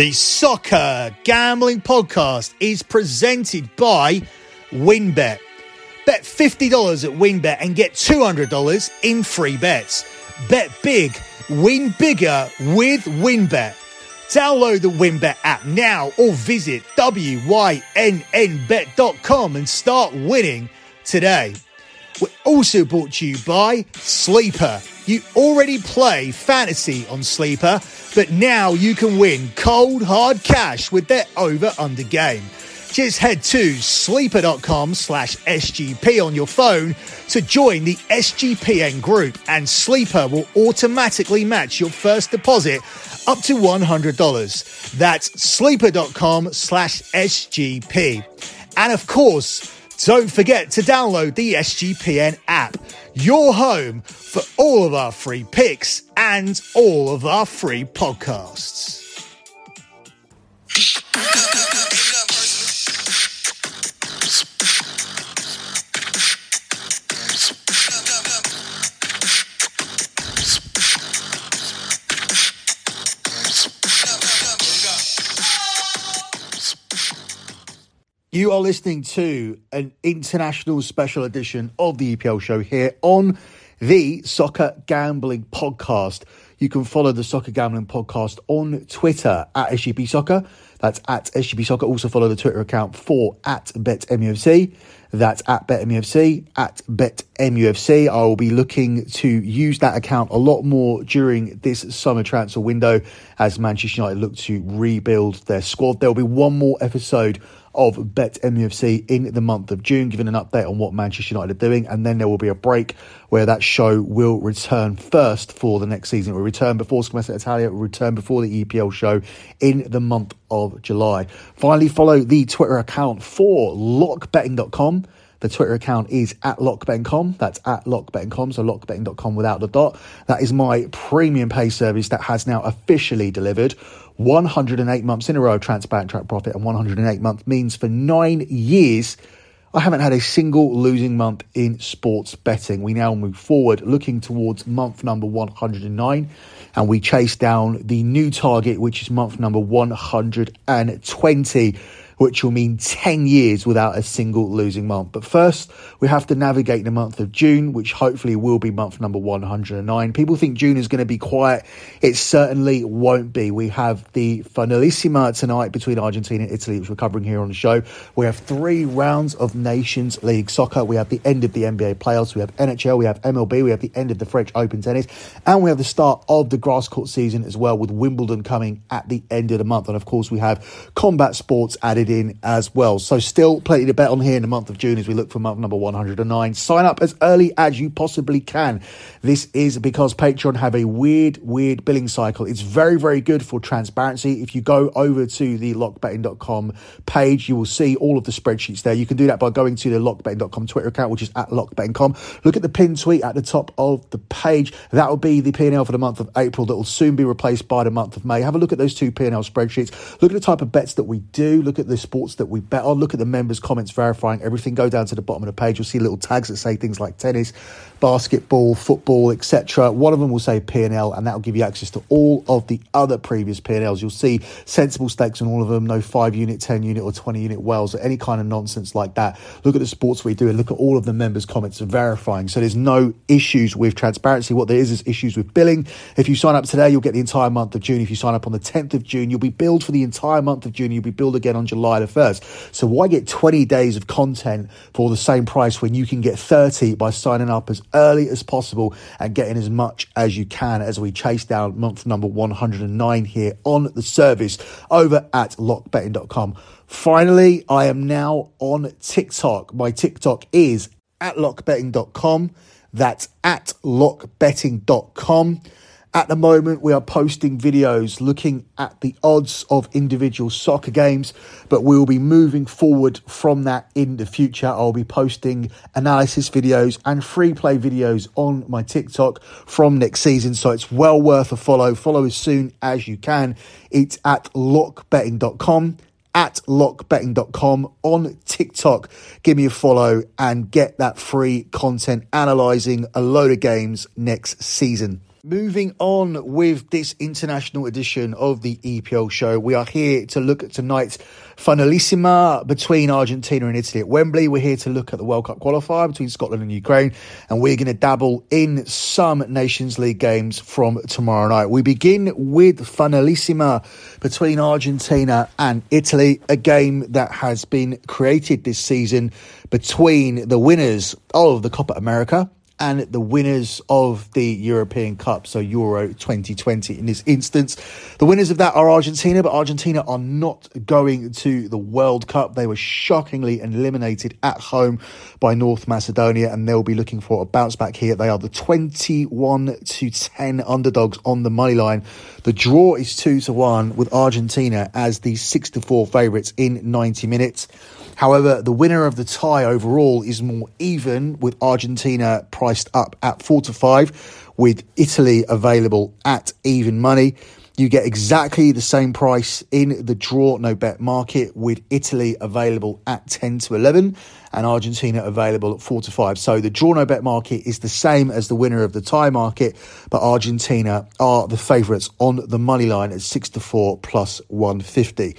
The Soccer Gambling Podcast is presented by WynnBET. Bet $50 at WynnBET and get $200 in free bets. Bet big, win bigger with WynnBET. Download the WynnBET app now or visit WYNNBet.com and start winning today. We're also brought to you by Sleeper. You already play fantasy on Sleeper, but now you can win cold hard cash with their over under game. Just head to sleeper.com slash SGP on your phone to join the SGPN group, and Sleeper will automatically match your first deposit up to $100. That's sleeper.com slash SGP. And of course, don't forget to download the SGPN app, your home for all of our free picks and all of our free podcasts. You are listening to an international special edition of the EPL show here on the Soccer Gambling Podcast. You can follow the Soccer Gambling Podcast on Twitter at SGP Soccer. That's at SGP Soccer. Also follow the Twitter account for at BetMUFC. That's at BetMUFC, at BetMUFC. I will be looking to use that account a lot more during this summer transfer window as Manchester United look to rebuild their squad. There will be one more episode of Bet MUFC in the month of June, giving an update on what Manchester United are doing, and then there will be a break where that show will return first for the next season. It will return before Scommessa Italia, it will return before the EPL show in the month of July. Finally, follow the Twitter account for lockbetting.com. The Twitter account is at lockbetting.com. That's at lockbetting.com. So lockbetting.com without the dot. That is my premium pay service that has now officially delivered 108 months in a row of transparent track profit, and 108 months means for nine years. I haven't had a single losing month in sports betting. We now move forward looking towards month number 109 and we chase down the new target, which is month number 120 which will mean 10 years without a single losing month. But first, we have to navigate the month of June, which hopefully will be month number 109. People think June is going to be quiet. It certainly won't be. We have the Finalissima tonight between Argentina and Italy, which we're covering here on the show. We have three rounds of Nations League soccer. We have the end of the NBA playoffs. We have NHL. We have MLB. We have the end of the French Open tennis. And we have the start of the grass court season as well, with Wimbledon coming at the end of the month. And of course, we have combat sports added in as well. So still plenty to bet on here in the month of June as we look for month number 109. Sign up as early as you possibly can. This is because Patreon have a weird, weird billing cycle. It's very, very good for transparency. If you go over to the lockbetting.com page, you will see all of the spreadsheets there. You can do that by going to the lockbetting.com Twitter account, which is at lockbetting.com. Look at the pinned tweet at the top of the page. That will be the P&L for the month of April that will soon be replaced by the month of May. Have a look at those two P&L spreadsheets. Look at the type of bets that we do. Look at the sports that we bet on. Look at the members' comments verifying everything. Go down to the bottom of the page. You'll see little tags that say things like tennis, basketball, football, etc. One of them will say P&L, and that will give you access to all of the other previous P&Ls. You'll see sensible stakes on all of them. No five unit, ten unit, or twenty unit wells, or any kind of nonsense like that. Look at the sports we do, and look at all of the members' comments verifying. So there's no issues with transparency. What there is is issues with billing. If you sign up today, you'll get the entire month of June. If you sign up on the 10th of June, you'll be billed for the entire month of June. You'll be billed again on July the 1st. So why get 20 days of content for the same price when you can get 30 by signing up as early as possible and getting as much as you can as we chase down month number 109 here on the service over at lockbetting.com. Finally, I am now on TikTok. My TikTok is at lockbetting.com. That's at lockbetting.com. At the moment, we are posting videos looking at the odds of individual soccer games, but we will be moving forward from that in the future. I'll be posting analysis videos and free play videos on my TikTok from next season, so it's well worth a follow. Follow as soon as you can. It's at lockbetting.com at lockbetting.com on TikTok. Give me a follow and get that free content analyzing a load of games next season. Moving on with this international edition of the EPL show, we are here to look at tonight's finalissima between Argentina and Italy at Wembley. We're here to look at the World Cup qualifier between Scotland and Ukraine, and we're going to dabble in some Nations League games from tomorrow night. We begin with finalissima between Argentina and Italy, a game that has been created this season between the winners of the Copa America and the winners of the European Cup, so Euro 2020 in this instance. The winners of that are Argentina, but Argentina are not going to the World Cup. They were shockingly eliminated at home by North Macedonia, and they'll be looking for a bounce back here. They are the 21 to 10 underdogs on the money line. The draw is 2 to 1 with Argentina as the 6 to 4 favourites in 90 minutes. However, the winner of the tie overall is more even, with Argentina priced up at 4 to 5, with Italy available at even money. You get exactly the same price in the draw no bet market with Italy available at 10 to 11 and Argentina available at 4 to 5. So the draw no bet market is the same as the winner of the tie market, but Argentina are the favourites on the money line at 6 to 4 plus 150.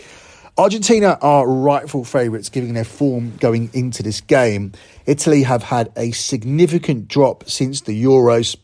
Argentina are rightful favourites given their form going into this game. Italy have had a significant drop since the Euros.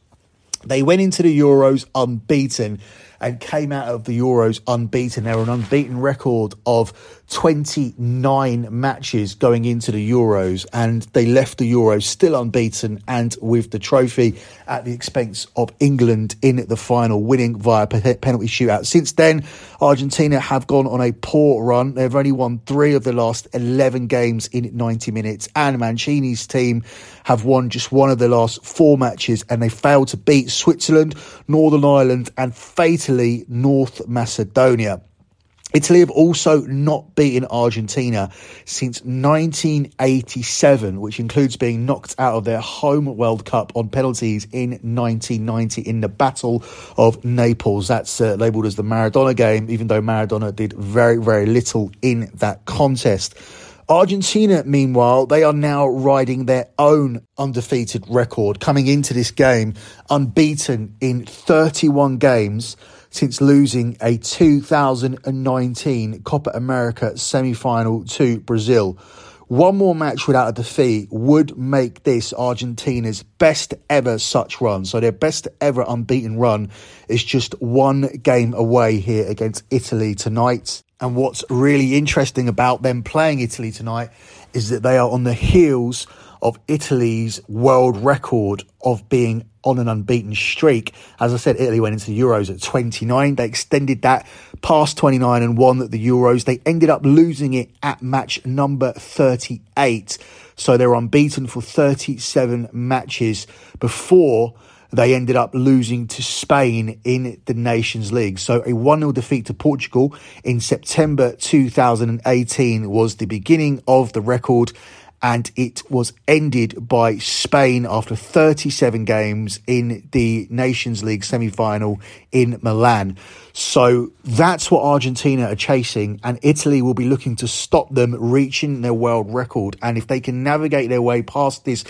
They went into the Euros unbeaten and came out of the Euros unbeaten. They're an unbeaten record of 29 matches going into the Euros, and they left the Euros still unbeaten and with the trophy at the expense of England in the final, winning via penalty shootout. Since then, Argentina have gone on a poor run. They've only won three of the last 11 games in 90 minutes, and Mancini's team have won just one of the last four matches, and they failed to beat Switzerland, Northern Ireland, and fatally North Macedonia. Italy have also not beaten Argentina since 1987, which includes being knocked out of their home World Cup on penalties in 1990 in the Battle of Naples. That's uh, labelled as the Maradona game, even though Maradona did very, very little in that contest. Argentina, meanwhile, they are now riding their own undefeated record, coming into this game unbeaten in 31 games since losing a 2019 Copa America semi final to Brazil. One more match without a defeat would make this Argentina's best ever such run. So their best ever unbeaten run is just one game away here against Italy tonight. And what's really interesting about them playing Italy tonight is that they are on the heels of Italy's world record of being on an unbeaten streak. As I said, Italy went into the Euros at 29. They extended that past 29 and won the Euros. They ended up losing it at match number 38. So they were unbeaten for 37 matches before they ended up losing to Spain in the Nations League. So a 1 0 defeat to Portugal in September 2018 was the beginning of the record and it was ended by Spain after 37 games in the Nations League semi final in Milan. So that's what Argentina are chasing, and Italy will be looking to stop them reaching their world record. And if they can navigate their way past this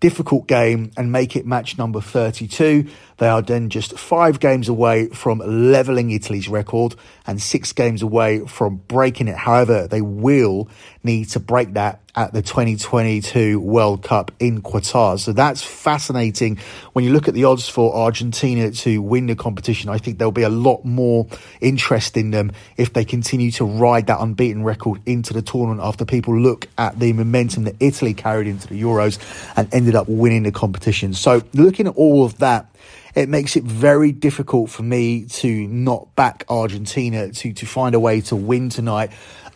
difficult game and make it match number 32. They are then just five games away from levelling Italy's record and six games away from breaking it. However, they will need to break that at the 2022 World Cup in Qatar. So that's fascinating. When you look at the odds for Argentina to win the competition, I think there'll be a lot more interest in them if they continue to ride that unbeaten record into the tournament after people look at the momentum that Italy carried into the Euros and ended up winning the competition. So looking at all of that, it makes it very difficult for me to not back Argentina to to find a way to win tonight.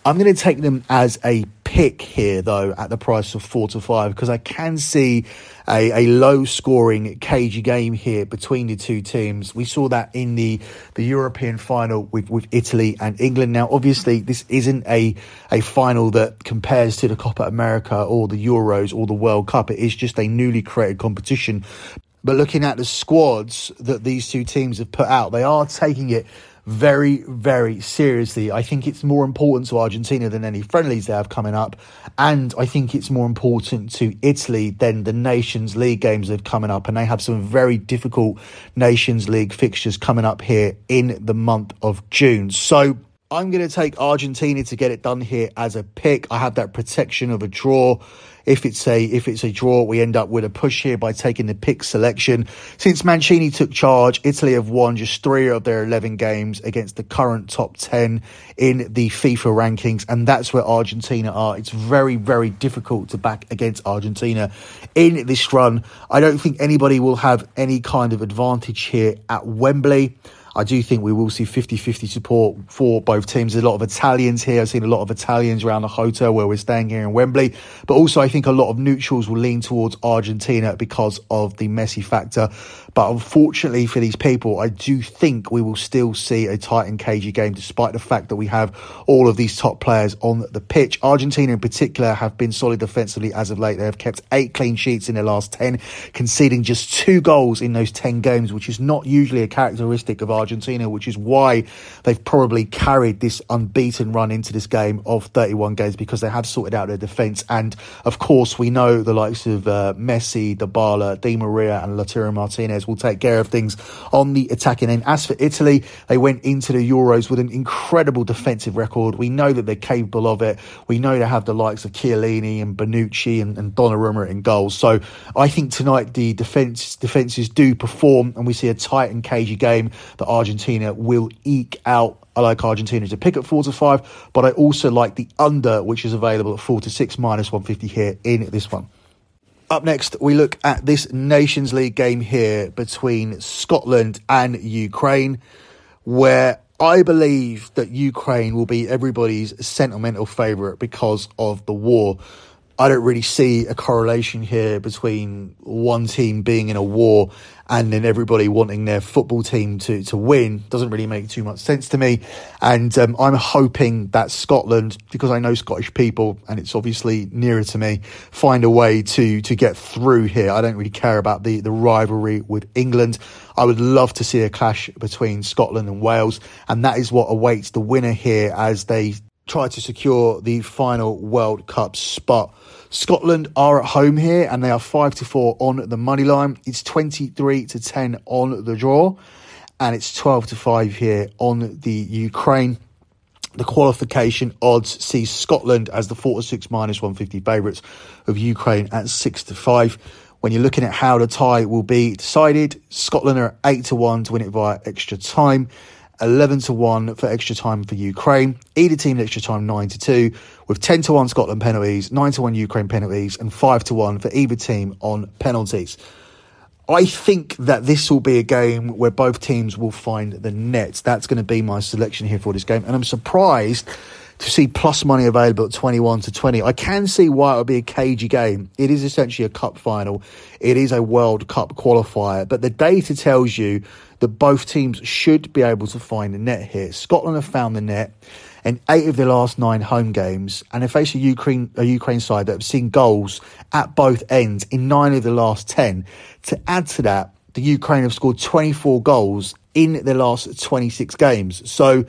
I'm going to take them as a pick here, though, at the price of four to five, because I can see a, a low scoring, cagey game here between the two teams. We saw that in the, the European final with, with Italy and England. Now, obviously, this isn't a, a final that compares to the Copa America or the Euros or the World Cup. It is just a newly created competition. But looking at the squads that these two teams have put out, they are taking it very, very seriously. I think it's more important to Argentina than any friendlies they have coming up. And I think it's more important to Italy than the Nations League games that are coming up. And they have some very difficult Nations League fixtures coming up here in the month of June. So I'm going to take Argentina to get it done here as a pick. I have that protection of a draw. If it's a if it's a draw, we end up with a push here by taking the pick selection. Since Mancini took charge, Italy have won just three of their 11 games against the current top 10 in the FIFA rankings, and that's where Argentina are. It's very very difficult to back against Argentina in this run. I don't think anybody will have any kind of advantage here at Wembley. I do think we will see 50 50 support for both teams. There's a lot of Italians here. I've seen a lot of Italians around the hotel where we're staying here in Wembley. But also, I think a lot of neutrals will lean towards Argentina because of the Messi factor. But unfortunately for these people, I do think we will still see a tight and cagey game, despite the fact that we have all of these top players on the pitch. Argentina, in particular, have been solid defensively as of late. They have kept eight clean sheets in their last 10, conceding just two goals in those 10 games, which is not usually a characteristic of Argentina, which is why they've probably carried this unbeaten run into this game of 31 games because they have sorted out their defence. And of course, we know the likes of uh, Messi, Dybala, Di Maria, and Lautaro Martinez will take care of things on the attacking end. As for Italy, they went into the Euros with an incredible defensive record. We know that they're capable of it. We know they have the likes of Chiellini and Bonucci and, and Donnarumma in goals. So I think tonight the defense defenses do perform, and we see a tight and cagey game that Argentina will eke out I like Argentina to pick at four to five, but I also like the under, which is available at four to six minus 150 here in this one. Up next, we look at this Nations League game here between Scotland and Ukraine, where I believe that Ukraine will be everybody's sentimental favourite because of the war. I don't really see a correlation here between one team being in a war and then everybody wanting their football team to, to win doesn't really make too much sense to me. And um, I'm hoping that Scotland, because I know Scottish people and it's obviously nearer to me, find a way to to get through here. I don't really care about the, the rivalry with England. I would love to see a clash between Scotland and Wales, and that is what awaits the winner here as they try to secure the final World Cup spot. Scotland are at home here and they are 5 to 4 on the money line. It's 23 to 10 on the draw and it's 12 to 5 here on the Ukraine. The qualification odds see Scotland as the 4 to 6 minus 150 favourites of Ukraine at 6 to 5. When you're looking at how the tie will be decided, Scotland are 8 to 1 to win it via extra time. 11 to 1 for extra time for Ukraine. Either team extra time 9 to 2 with 10 to 1 Scotland penalties, 9 to 1 Ukraine penalties and 5 to 1 for either team on penalties. I think that this will be a game where both teams will find the net. That's going to be my selection here for this game and I'm surprised to see plus money available at 21 to 20. I can see why it would be a cagey game. It is essentially a cup final. It is a World Cup qualifier, but the data tells you that both teams should be able to find the net here. Scotland have found the net in eight of their last nine home games, and they face a Ukraine a Ukraine side that have seen goals at both ends in nine of the last ten. To add to that, the Ukraine have scored 24 goals in their last 26 games. So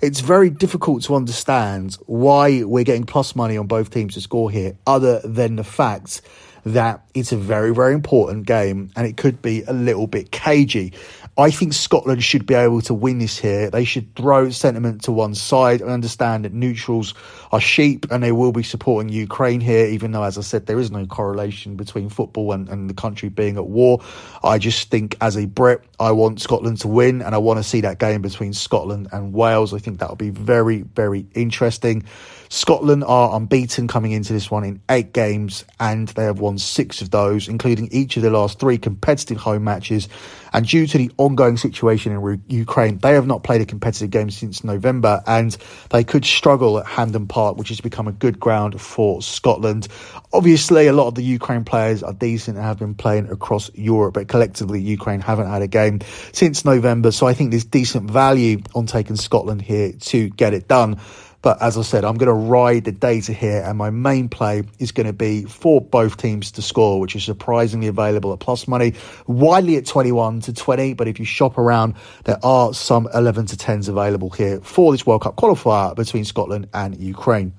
it's very difficult to understand why we're getting plus money on both teams to score here, other than the fact that it's a very, very important game and it could be a little bit cagey. I think Scotland should be able to win this here. They should throw sentiment to one side and understand that neutrals are sheep and they will be supporting Ukraine here, even though, as I said, there is no correlation between football and, and the country being at war. I just think, as a Brit, I want Scotland to win and I want to see that game between Scotland and Wales. I think that will be very, very interesting. Scotland are unbeaten coming into this one in eight games, and they have won six of those, including each of their last three competitive home matches. And due to the ongoing situation in Ukraine, they have not played a competitive game since November, and they could struggle at Hampden Park, which has become a good ground for Scotland. Obviously, a lot of the Ukraine players are decent and have been playing across Europe, but collectively, Ukraine haven't had a game since November. So I think there's decent value on taking Scotland here to get it done. But as I said, I'm going to ride the data here, and my main play is going to be for both teams to score, which is surprisingly available at plus money, widely at 21 to 20. But if you shop around, there are some 11 to 10s available here for this World Cup qualifier between Scotland and Ukraine.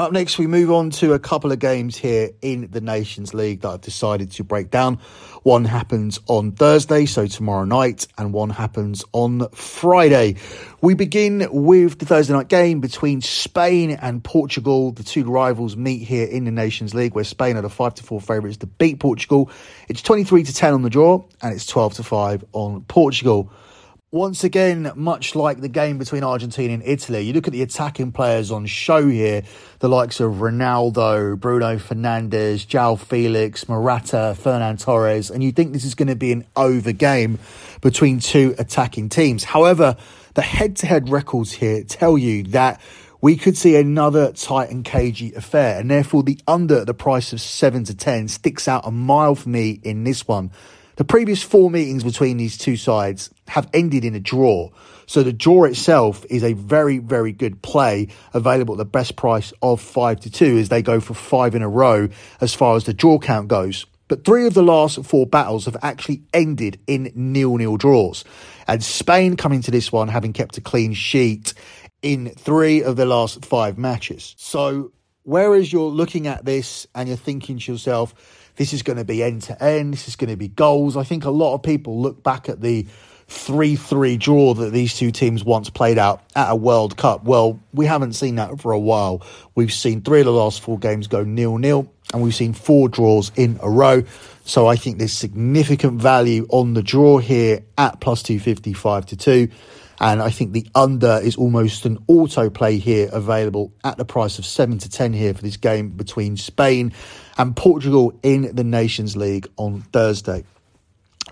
Up next, we move on to a couple of games here in the Nations League that I've decided to break down. One happens on Thursday, so tomorrow night, and one happens on Friday. We begin with the Thursday night game between Spain and Portugal. The two rivals meet here in the Nations League, where Spain are the 5 to 4 favourites to beat Portugal. It's 23 to 10 on the draw, and it's 12 to 5 on Portugal. Once again, much like the game between Argentina and Italy, you look at the attacking players on show here, the likes of Ronaldo, Bruno Fernandes, João Felix, Morata, Ferran Torres, and you think this is going to be an over game between two attacking teams. However, the head to head records here tell you that we could see another tight and cagey affair, and therefore the under at the price of 7 to 10 sticks out a mile for me in this one. The previous four meetings between these two sides have ended in a draw. So the draw itself is a very, very good play available at the best price of five to two as they go for five in a row as far as the draw count goes. But three of the last four battles have actually ended in nil-nil draws. And Spain coming to this one having kept a clean sheet in three of the last five matches. So whereas you're looking at this and you're thinking to yourself, this is going to be end to end. This is going to be goals. I think a lot of people look back at the 3 3 draw that these two teams once played out at a World Cup. Well, we haven't seen that for a while. We've seen three of the last four games go nil nil, and we've seen four draws in a row. So I think there's significant value on the draw here at plus 255 to 2. And I think the under is almost an auto play here available at the price of 7 to 10 here for this game between Spain and Portugal in the Nations League on Thursday.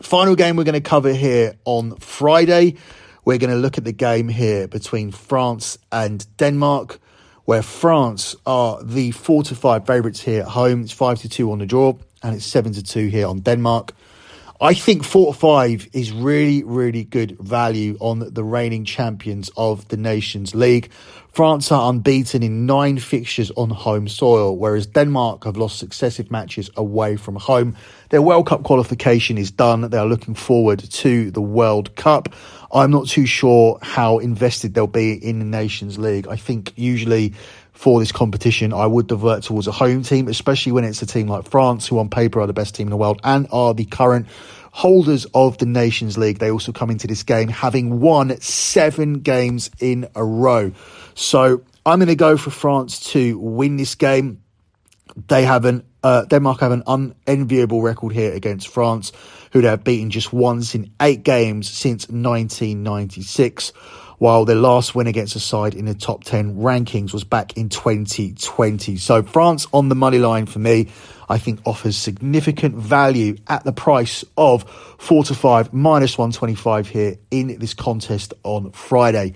Final game we're going to cover here on Friday. We're going to look at the game here between France and Denmark, where France are the four to five favourites here at home. It's five to two on the draw, and it's seven to two here on Denmark. I think four to five is really, really good value on the reigning champions of the Nations League. France are unbeaten in nine fixtures on home soil, whereas Denmark have lost successive matches away from home. Their World Cup qualification is done. They are looking forward to the World Cup. I'm not too sure how invested they'll be in the Nations League. I think usually for this competition, I would divert towards a home team, especially when it's a team like France, who on paper are the best team in the world and are the current holders of the Nations League. They also come into this game having won seven games in a row. So I'm going to go for France to win this game. They have an uh, Denmark have an unenviable record here against France, who they have beaten just once in eight games since 1996 while their last win against a side in the top 10 rankings was back in 2020. So France on the money line for me, I think offers significant value at the price of 4 to 5 minus 125 here in this contest on Friday.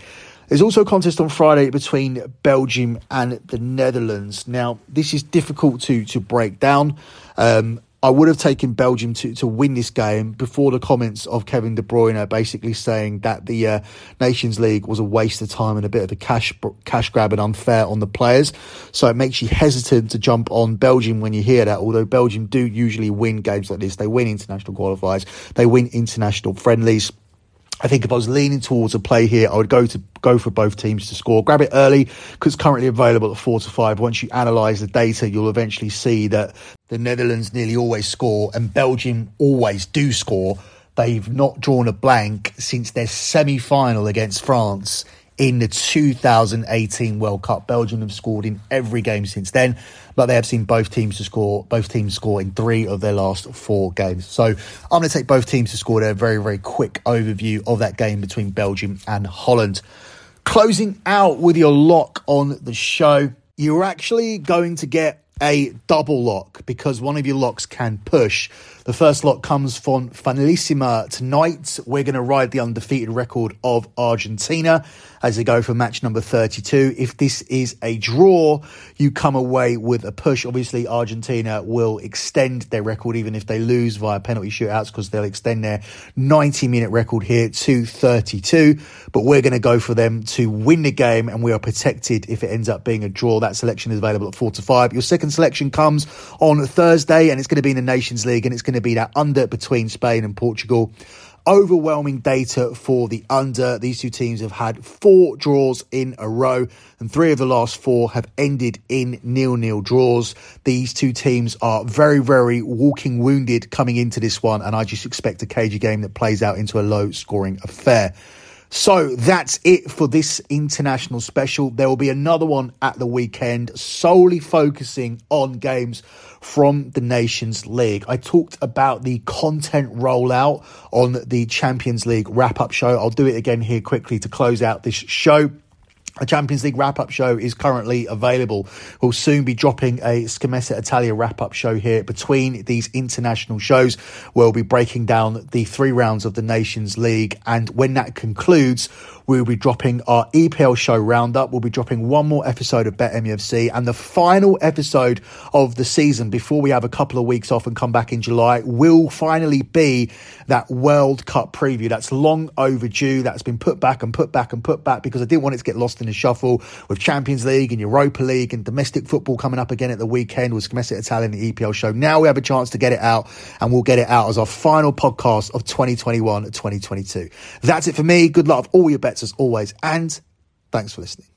There's also a contest on Friday between Belgium and the Netherlands. Now, this is difficult to to break down. Um, I would have taken Belgium to, to win this game before the comments of Kevin De Bruyne basically saying that the uh, Nations League was a waste of time and a bit of a cash cash grab and unfair on the players. So it makes you hesitant to jump on Belgium when you hear that. Although Belgium do usually win games like this, they win international qualifiers, they win international friendlies. I think if I was leaning towards a play here, I would go to go for both teams to score. Grab it early because it's currently available at four to five. Once you analyse the data, you'll eventually see that the Netherlands nearly always score and Belgium always do score. They've not drawn a blank since their semi final against France in the 2018 World Cup. Belgium have scored in every game since then, but they have seen both teams to score, both teams score in three of their last four games. So I'm going to take both teams to score a Very, very quick overview of that game between Belgium and Holland. Closing out with your lock on the show, you're actually going to get a double lock because one of your locks can push. The first lock comes from Finalissima tonight. We're going to ride the undefeated record of Argentina as they go for match number 32. If this is a draw, you come away with a push. Obviously, Argentina will extend their record even if they lose via penalty shootouts because they'll extend their 90 minute record here to 32. But we're going to go for them to win the game and we are protected if it ends up being a draw. That selection is available at 4 to 5. Your second selection comes on Thursday and it's going to be in the Nations League and it's going to be that under between Spain and Portugal overwhelming data for the under. These two teams have had four draws in a row, and three of the last four have ended in nil nil draws. These two teams are very, very walking wounded coming into this one, and I just expect a cagey game that plays out into a low scoring affair. So that's it for this international special. There will be another one at the weekend, solely focusing on games from the Nations League. I talked about the content rollout on the Champions League wrap up show. I'll do it again here quickly to close out this show. A Champions League wrap up show is currently available. We'll soon be dropping a Scommessa Italia wrap up show here between these international shows. We'll be breaking down the three rounds of the Nations League. And when that concludes, we'll be dropping our EPL show roundup. We'll be dropping one more episode of Bet MUFC and the final episode of the season before we have a couple of weeks off and come back in July will finally be that World Cup preview. That's long overdue. That's been put back and put back and put back because I didn't want it to get lost in the shuffle with Champions League and Europa League and domestic football coming up again at the weekend with Scommessa Italia and the EPL show. Now we have a chance to get it out and we'll get it out as our final podcast of 2021 2022. That's it for me. Good luck with all your bets as always, and thanks for listening.